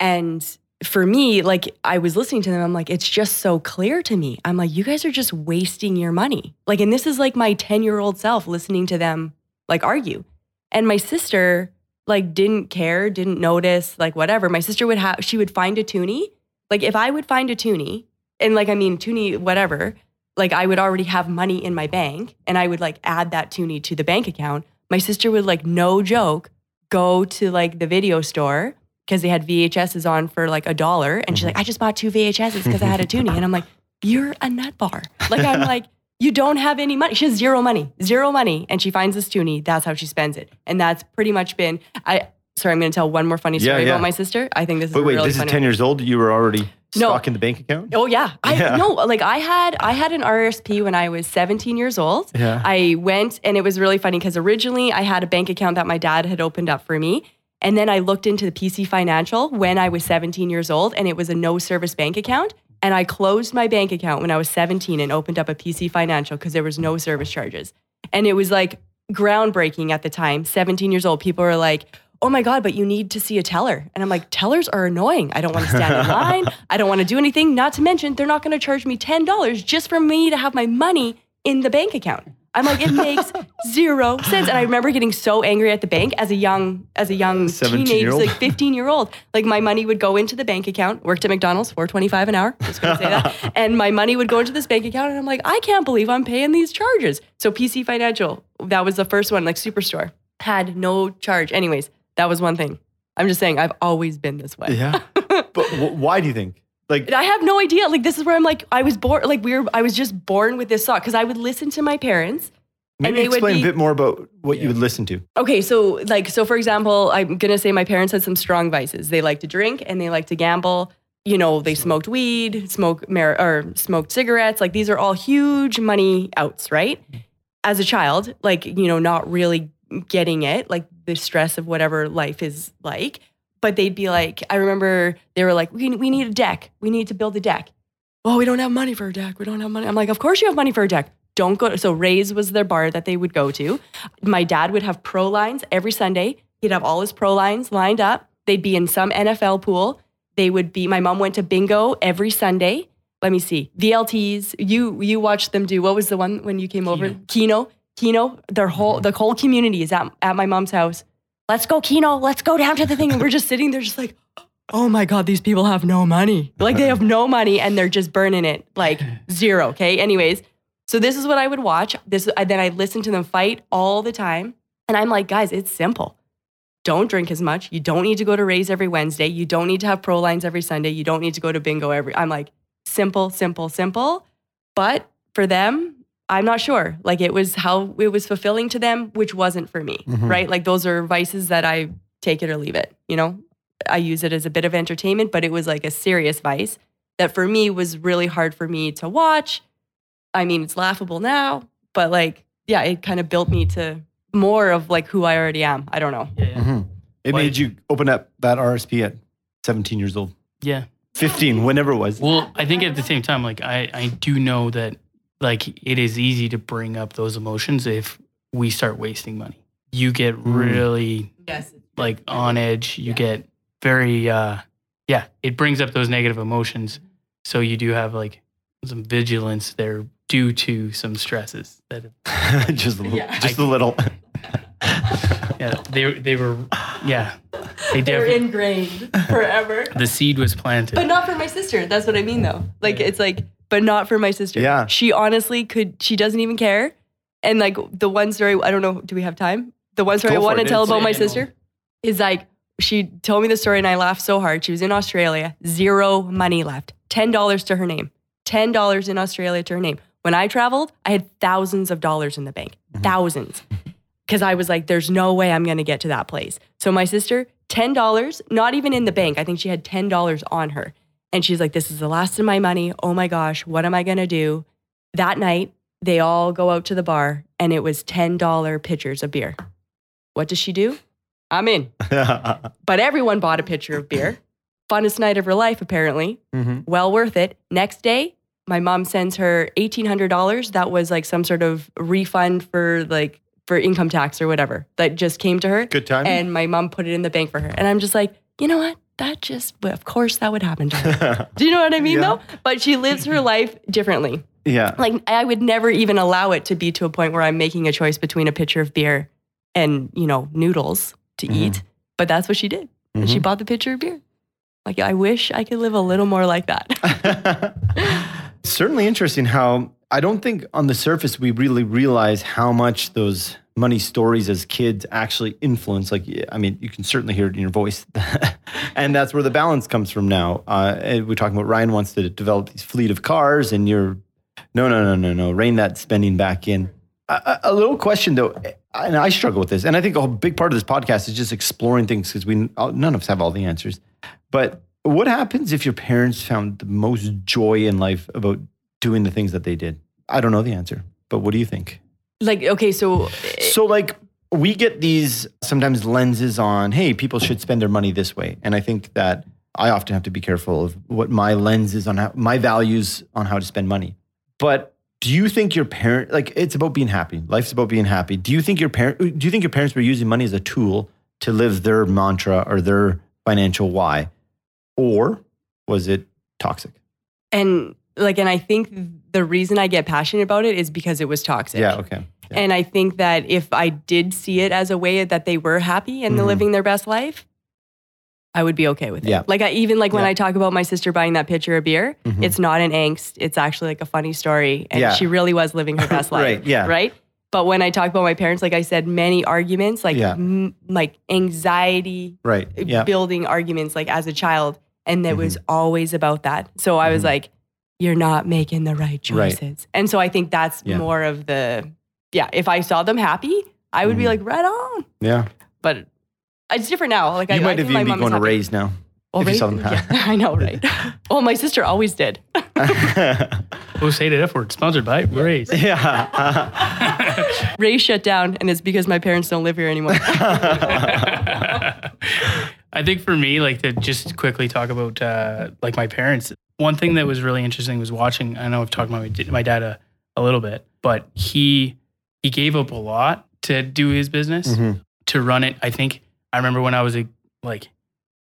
And for me, like I was listening to them, I'm like, it's just so clear to me. I'm like, you guys are just wasting your money. Like, and this is like my 10 year old self listening to them like argue. And my sister, like, didn't care, didn't notice, like, whatever. My sister would have, she would find a toonie. Like, if I would find a toonie, and like, I mean, toonie, whatever, like I would already have money in my bank and I would like add that toonie to the bank account. My sister would like no joke go to like the video store because they had VHSs on for like a dollar and she's like mm-hmm. I just bought two VHSs because I had a toonie and I'm like you're a nut bar. Like I'm like you don't have any money. She has zero money, zero money and she finds this toonie. That's how she spends it. And that's pretty much been I sorry I'm going to tell one more funny story yeah. about my sister. I think this is But wait, really this funny. is 10 years old. You were already No. stock in the bank account? Oh yeah. I Yeah. no, like I had I had an RSP when I was 17 years old. Yeah. I went and it was really funny because originally I had a bank account that my dad had opened up for me. And then I looked into the PC Financial when I was 17 years old and it was a no service bank account. And I closed my bank account when I was 17 and opened up a PC Financial because there was no service charges. And it was like groundbreaking at the time. 17 years old, people were like, oh my God, but you need to see a teller. And I'm like, tellers are annoying. I don't want to stand in line. I don't want to do anything. Not to mention, they're not going to charge me $10 just for me to have my money in the bank account. I'm like, it makes zero sense. And I remember getting so angry at the bank as a young, as a young 17 teenage, like 15 year old. Like my money would go into the bank account, worked at McDonald's, 425 an hour. Just gonna say that. and my money would go into this bank account. And I'm like, I can't believe I'm paying these charges. So PC Financial, that was the first one, like Superstore, had no charge. Anyways, that was one thing. I'm just saying, I've always been this way. Yeah. but w- why do you think? Like, I have no idea. Like this is where I'm like, I was born. Like we were, I was just born with this thought because I would listen to my parents. maybe they would explain be- a bit more about what you would listen to. Okay, so like, so for example, I'm gonna say my parents had some strong vices. They like to drink and they like to gamble. You know, they smoked weed, smoke mar- or smoked cigarettes. Like these are all huge money outs, right? Mm-hmm. As a child, like you know, not really getting it, like the stress of whatever life is like. But they'd be like, I remember they were like, we, we need a deck. We need to build a deck. Oh, we don't have money for a deck. We don't have money. I'm like, of course you have money for a deck. Don't go. So Ray's was their bar that they would go to. My dad would have pro lines every Sunday. He'd have all his pro lines lined up. They'd be in some NFL pool. They would be. My mom went to bingo every Sunday. Let me see VLTs. You you watched them do. What was the one when you came over? Keno. Keno. Their whole mm-hmm. the whole community is at at my mom's house. Let's go Keno. Let's go down to the thing. And we're just sitting there, just like, oh my god, these people have no money. Like they have no money and they're just burning it like zero. Okay. Anyways, so this is what I would watch. This I- then I listen to them fight all the time, and I'm like, guys, it's simple. Don't drink as much. You don't need to go to Rays every Wednesday. You don't need to have pro lines every Sunday. You don't need to go to bingo every. I'm like, simple, simple, simple. But for them, I'm not sure. Like it was how it was fulfilling to them, which wasn't for me, Mhm. right? Like those are vices that I take it or leave it. You know, I use it as a bit of entertainment, but it was like a serious vice that for me was really hard for me to watch. I mean, it's laughable now, but like, yeah, it kind of built me to more of like who I already am. I don't know. Yeah. Yeah. Mhm. It Why- made you open up that RSP at 17 years old, yeah. 15, whenever it was. Well, I think at the same time, like I, I do know that like it is easy to bring up those emotions if we start wasting money. You get really Yes. like on edge. You get very uh yeah, it brings up those negative emotions. So you do have like some vigilance there due to some stresses that have, just a little. Yeah. Just a little. yeah, they they were yeah. They They're definitely ingrained forever. the seed was planted. But not for my sister. That's what I mean though. Like it's like, but not for my sister. Yeah. She honestly could she doesn't even care. And like the one story, I don't know, do we have time? The one story Go I want to it. tell about my sister is like she told me the story and I laughed so hard. She was in Australia, zero money left. Ten dollars to her name. Ten dollars in Australia to her name. When I traveled, I had thousands of dollars in the bank. Mm-hmm. Thousands. Because I was like, there's no way I'm gonna get to that place. So my sister, $10, not even in the bank. I think she had $10 on her. And she's like, This is the last of my money. Oh my gosh, what am I going to do? That night, they all go out to the bar and it was $10 pitchers of beer. What does she do? I'm in. But everyone bought a pitcher of beer. Funnest night of her life, apparently. Mhm. Well worth it. Next day, my mom sends her $1,800. That was like some sort of refund for like for income tax or whatever that just came to her. Good time. And my mom put it in the bank for her. And I'm just like, you know what? That just, of course, that would happen to her. Do you know what I mean, Yeah. though? But she lives her life differently. yeah. Like, I would never even allow it to be to a point where I'm making a choice between a pitcher of beer and, you know, noodles to Mhm. eat. But that's what she did. And she bought the pitcher of beer. Like, I wish I could live a little more like that. Certainly interesting how I don't think on the surface we really realize how much those money stories as kids actually influence. Like, I mean, you can certainly hear it in your voice. and that's where the balance comes from now. Uh, we're talking about Ryan wants to develop these fleet of cars, and you're, no, no, no, no, no, rein that spending back in. A, a- a little question though, and I struggle with this, and I think a big part of this podcast is just exploring things because we none of us have all the answers. But what happens if your parents found the most joy in life about doing the things that they did? I don't know the answer, but what do you think? like, okay, so So, like, we get these sometimes lenses on, hey, people should spend their money this way. And I think that I often have to be careful of what my lens is on how my values on how to spend money. But do you think your parent, like, it's about being happy? Life's about being happy. Do you think your parent, do you think your parents were using money as a tool to live their mantra or their financial why? Or was it toxic? and like, and I think the reason I get passionate about it is because it was toxic. Yeah, okay. Yeah. And I think that if I did see it as a way that they were happy and they're Mhm. living their best life, I would be okay with it. Yeah. Like I even like when Yeah. I talk about my sister buying that pitcher of beer, Mhm. it's not an angst. It's actually like a funny story. And Yeah. she really was living her best life. Right, yeah. Right. But when I talk about my parents, like I said, many arguments, like m- like anxiety Right. Yeah. building arguments, like as a child, and it Mm-hmm. was always about that. So I was like, "You're not making the right Right. choices," and so I think that's Yeah. more of the yeah. If I saw them happy, I would be Mhm. like, "Right on." Yeah. But it's different now. Like You I, I might have think my even be going to happy. raise now. Well, if you saw them yeah, happy. I know, right? well, my sister always did. Oh, say the F word. Sponsored by Raise. yeah. Ray shut down, and it's because my parents don't live here anymore. I think for me, like to just quickly talk about uh, like my parents. One thing that was really interesting was watching. I know I've talked about my, my dad a, a little bit, but he he gave up a lot to do his business Mhm. to run it. I think I remember when I was a, like,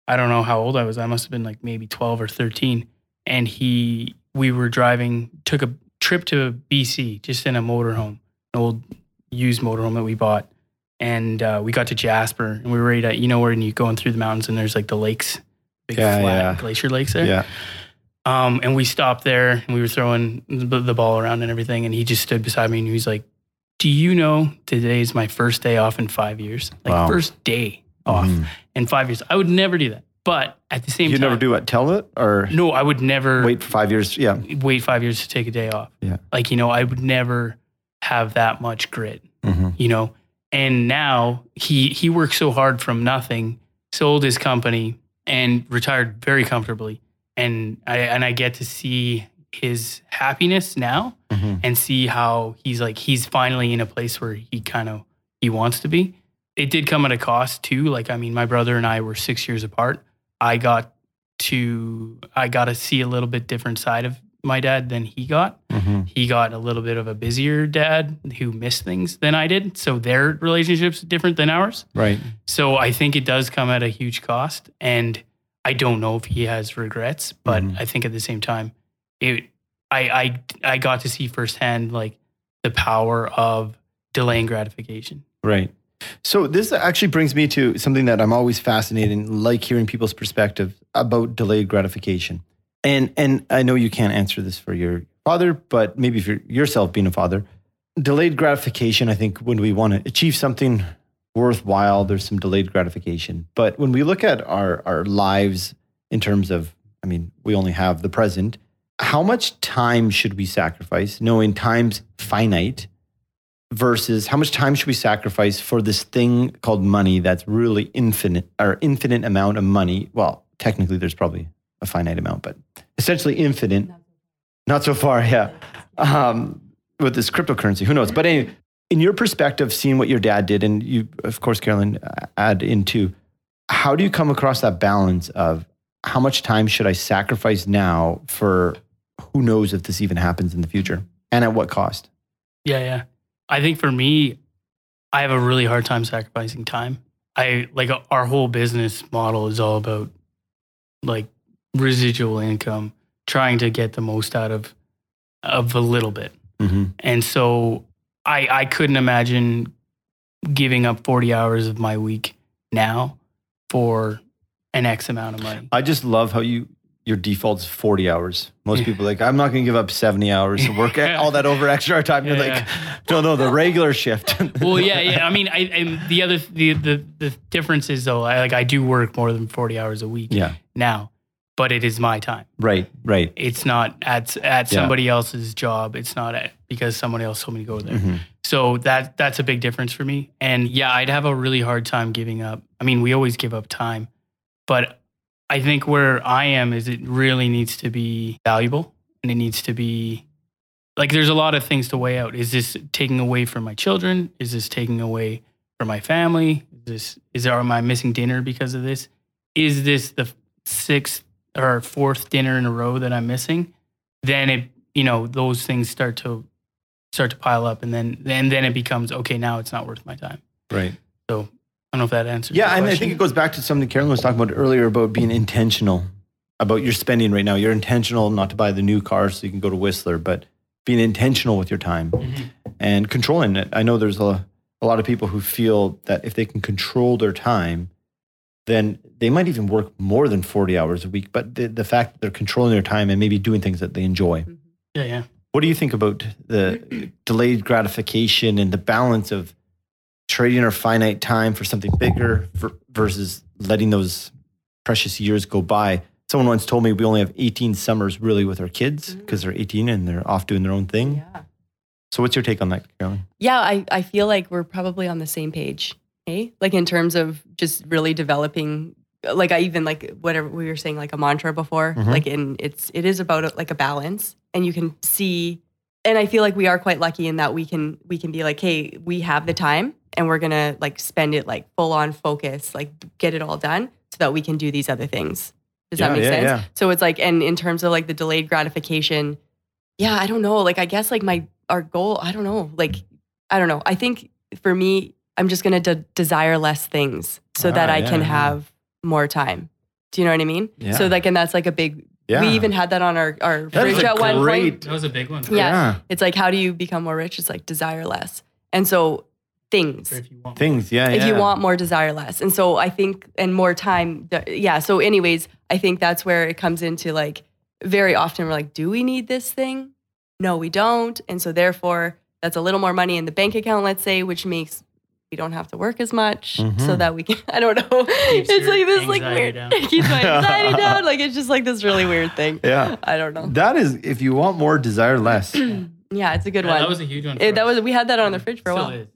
I don't know how old I was. I must have been like maybe twelve or thirteen, and he we were driving took a trip to BC just in a motorhome, an old used motorhome that we bought and uh, we got to Jasper, and we were ready to, you know, where you going through the mountains, and there's like the lakes, big Yeah, flat yeah. glacier lakes there. Yeah. Um, and we stopped there, and we were throwing the, the ball around and everything, and he just stood beside me, and he was like, "Do you know today is my first day off in five years? Like Wow. first day off Mhm. in five years. I would never do that, but at the same time. You time, never do what? Tell it or No, I would never wait for five years? Yeah. wait five years to take a day off. Yeah. Like you know, I would never have that much grit Mm-hmm. you know and now he he worked so hard from nothing sold his company and retired very comfortably. And i and i get to see his happiness now Mm-hmm. and see how he's like he's finally in a place where he kind of he wants to be. It did come at a cost too like i mean my brother and i were six years apart. I got to i got to see a little bit different side of my dad than he got Mm-hmm. he got a little bit of a busier dad who missed things than I did. So their relationship's different than ours. Right. So I think it does come at a huge cost. And I don't know if he has regrets, but Mhm. I think at the same time, it I I I got to see firsthand like the power of delaying gratification. Right. So this actually brings me to something that I'm always fascinated in, like hearing people's perspective about delayed gratification. And and I know you can't answer this for your father, but maybe for yourself being a father, delayed gratification. I think when we want to achieve something worthwhile, there's some delayed gratification. But when we look at our our lives in terms of, I mean, we only have the present. How much time should we sacrifice, knowing time's finite? versus how much time should we sacrifice for this thing called money that's really infinite or infinite amount of money well technically there's probably a finite amount but essentially infinite not so far yeah um, with this cryptocurrency who knows but anyway in your perspective seeing what your dad did and you of course carolyn uh, add into how do you come across that balance of how much time should i sacrifice now for who knows if this even happens in the future and at what cost? Yeah, yeah. I think for me, I have a really hard time sacrificing time. I like our whole business model is all about like residual income, trying to get the most out of of a little bit. Mm-hmm. And so I I couldn't imagine giving up 40 hours of my week now for an X amount of money. I just love how you your default's 40 hours. Most Yeah. people are like, I'm not going to give up 70 hours to work all that over extra time. You're Yeah, like, no, no, the regular shift. well, yeah, yeah. I mean, I and the other the the the difference is though, I like I do work more than 40 hours a week yeah. now, but it is my time. Right. Right. It's not at at Yeah. somebody else's job. It's not at because somebody else told me to go there. Mhm. So that that's a big difference for me. And yeah, I'd have a really hard time giving up. I mean, we always give up time, but I think where I am is it really needs to be valuable and it needs to be like there's a lot of things to weigh out. Is this taking away from my children? Is this taking away from my family? Is this is there am I missing dinner because of this? Is this the sixth or fourth dinner in a row that I'm missing? Then it you know, those things start to start to pile up and then and then it becomes okay, now it's not worth my time. Right. So I don't know if that answers. Yeah, and I think it goes back to something Carolyn was talking about earlier about being intentional about your spending right now. You're intentional not to buy the new car so you can go to Whistler, but being intentional with your time Mhm. and controlling it. I know there's a, a lot of people who feel that if they can control their time, then they might even work more than 40 hours a week. But the, the fact that they're controlling their time and maybe doing things that they enjoy. Mm-hmm. Yeah, yeah. What do you think about the delayed gratification and the balance of trading our finite time for something bigger ver- versus letting those precious years go by? Someone once told me we only have 18 summers really with our kids mm-hmm. because they're 18 and they're off doing their own thing. Yeah. So, what's your take on that, Carolyn? Yeah, I, I feel like we're probably on the same page. Hey, like in terms of just really developing, like I even like whatever we were saying, like a mantra before. Mhm. Like in it's it is about like a balance, and you can see. And I feel like we are quite lucky in that we can we can be like, hey, we have the time, and we're gonna like spend it like full on focus, like get it all done, so that we can do these other things. Does Yeah, that make yeah, sense? yeah. So it's like, and in terms of like the delayed gratification, yeah, I don't know. Like, I guess like my, our goal, I don't know. Like, I don't know. I think for me, I'm just going to de- desire less things so that Ah, I yeah, can yeah. have more time. Do you know what I mean? Yeah. So like, and that's like a big, Yeah. we even had that on our, our That is fridge a at one great- point. That was a big one. Yeah. It's like, how do you become more rich? It's like desire less. And so things, If you want. Things, yeah. if yeah. you want more desire less and so i think and more time yeah so anyways i think that's where it comes into like very often we're like do we need this thing no we don't and so therefore that's a little more money in the bank account let's say which makes we don't have to work as much so Mhm. that we can i don't know Keeps it's like this like weird down. keeps my anxiety down like it's just like this really weird thing Yeah. i don't know That is, if you want more, desire less. yeah it's a good Yeah, one that was a huge one. It- that was we had that on the fridge for a while is.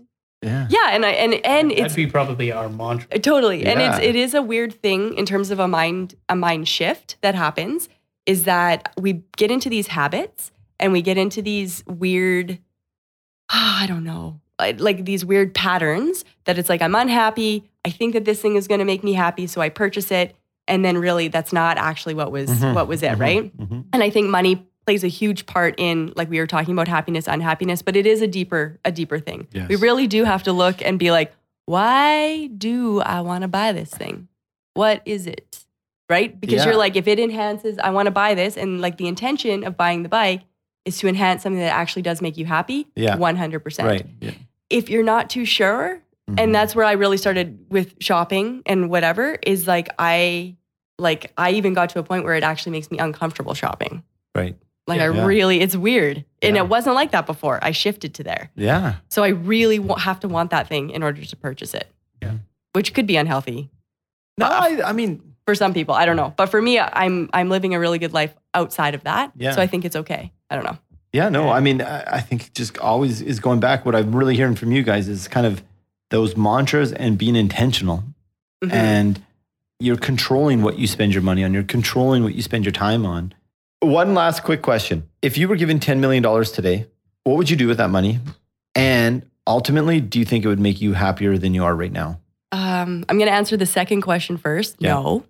Yeah. yeah and i and and it's That'd be probably our mantra. Totally. And it's it is a weird thing in terms of a mind a mind shift that happens is that we get into these habits and we get into these weird I don't know. Like- Like these weird patterns that it's like I'm unhappy, I think that this thing is going to make me happy so I purchase it and then really that's not actually what was Mhm, what was it, mhm, right? mhm. And I think money plays a huge part in like we were talking about happiness, unhappiness, but it is a deeper a deeper thing. Yes. We really do have to look and be like, why do I want to buy this thing? What is it? Right? Because Yeah. you're like, if it enhances, I want to buy this, and like the intention of buying the bike is to enhance something that actually does make you happy. Yeah. 100%. Right. Yeah. If you're not too sure, Mhm. and that's where I really started with shopping and whatever is like I like I even got to a point where it actually makes me uncomfortable shopping. right. Like Yeah. I Yeah. really it's weird. And Yeah. it wasn't like that before. I shifted to there. Yeah. So I really have to want that thing in order to purchase it. Yeah. Which could be unhealthy No, I, I mean, for some people. I don't know. But for me, I'm I'm living a really good life outside of that. Yeah. So I think it's okay. I don't know. Yeah, no, I mean, I I think just always is going back. What I'm really hearing from you guys is kind of those mantras and being intentional. Mhm. And you're controlling what you spend your money on, you're controlling what you spend your time on. One last quick question. If you were given $10 million today, what would you do with that money? And ultimately, do you think it would make you happier than you are right now? Um, I'm going to answer the second question first. Yeah. No,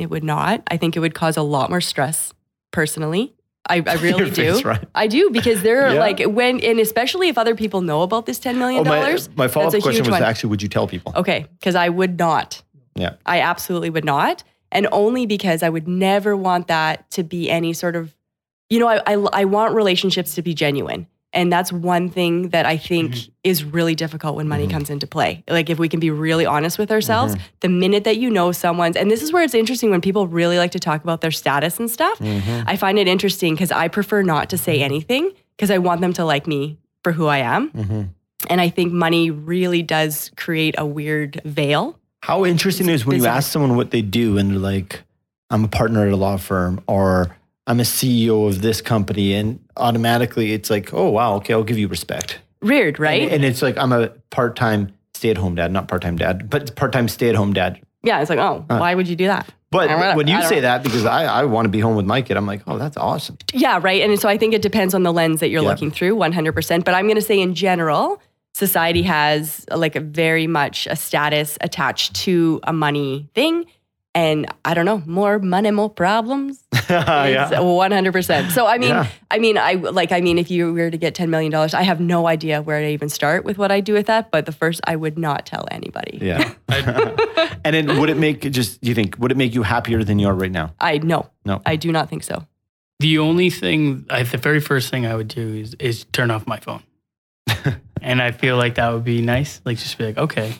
it would not. I think it would cause a lot more stress personally. I, I really do. right. I do because there are Yeah. like when and especially if other people know about this ten million Oh, my dollars. my follow up question was one. actually, would you tell people? Okay, because I would not. Yeah. I absolutely would not. And only because I would never want that to be any sort of, you know, I, I, I want relationships to be genuine. And that's one thing that I think mm-hmm. is really difficult when money mm-hmm. comes into play. Like, if we can be really honest with ourselves, mm-hmm. the minute that you know someone's, and this is where it's interesting when people really like to talk about their status and stuff. I find it interesting because I prefer not to say anything because I want them to like me for who I am. Mm-hmm. And I think money really does create a weird veil. How interesting it is when you ask someone what they do and they're like, I'm a partner at a law firm or I'm a CEO of this company. And automatically it's like, oh, wow, okay, I'll give you respect. Weird, right? And, and it's like, I'm a part time stay at home dad, not part time dad, but part time stay at home dad. yeah, it's like, oh, why would you do that? But when you say that, because I, I want to be home with my kid, I'm like, oh, that's awesome. Yeah, right. And so I think it depends on the lens that you're Yeah. looking through 100%. But I'm going to say in general, society has like a very much a status attached to a money thing. And I don't know, more money, more problems. It's 100%. So I mean, Yeah. I mean, I like, I mean, if you were to get $10 million, I have no idea where to even start with what I do with that. But the first, I would not tell anybody. Yeah. and then would it make just, do you think, would it make you happier than you are right now? I no, No. I do not think so. The only thing, I, the very first thing I would do is is turn off my phone, and I feel like that would be nice. Like just be like, okay,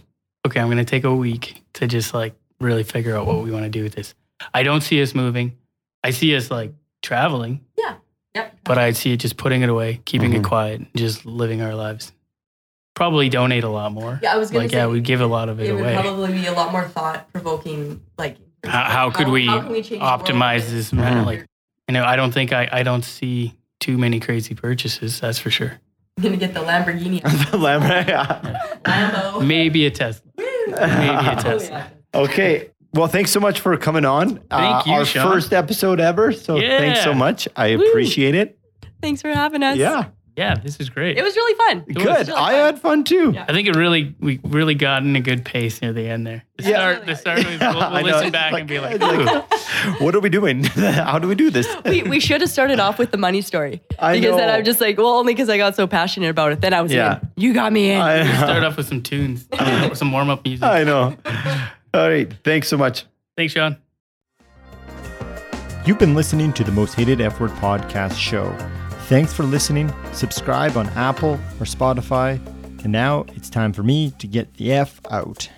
okay, I'm gonna take a week to just like really figure out what we want to do with this. I don't see us moving. I see us like traveling, Yeah. Yep. but I see it just putting it away, keeping Mhm. it quiet, just living our lives. Probably donate a lot more. Yeah, I was gonna like yeah, say, we give a lot of it, it would probably be a lot more thought provoking. Like, how, how could we, how can we change the optimize this? man? Mhm. Like, you know, I don't think I, I don't see too many crazy purchases. That's for sure. I'm gonna get the Lamborghini. The lamb- yeah. Lambo. Maybe a Tesla. Maybe a Oh, Tesla. yeah. Okay. Well, thanks so much for coming on. Uh, Thank you, Our Sean. first episode ever. So thanks so much. I Woo. appreciate it. Thanks for having us. Yeah. Yeah, this is great. It was really fun. Good. really I fun. had fun too. Yeah. I think it really we really got in a good pace near the end there. The Yeah. start, the start was, we'll, we'll listen It's back like- and be like, like, what are we doing? How do we do this? We, we should have started off with the money story. I because then. I'm just like, well, only because I got so passionate about it. Then I was Yeah. in. You got me in. I start off with some tunes, some warm up music. I know. All right. Thanks so much. Thanks, Sean. You've been listening to the Most Hated F Word podcast show. Thanks for listening. Subscribe on Apple or Spotify. And now it's time for me to get the F out.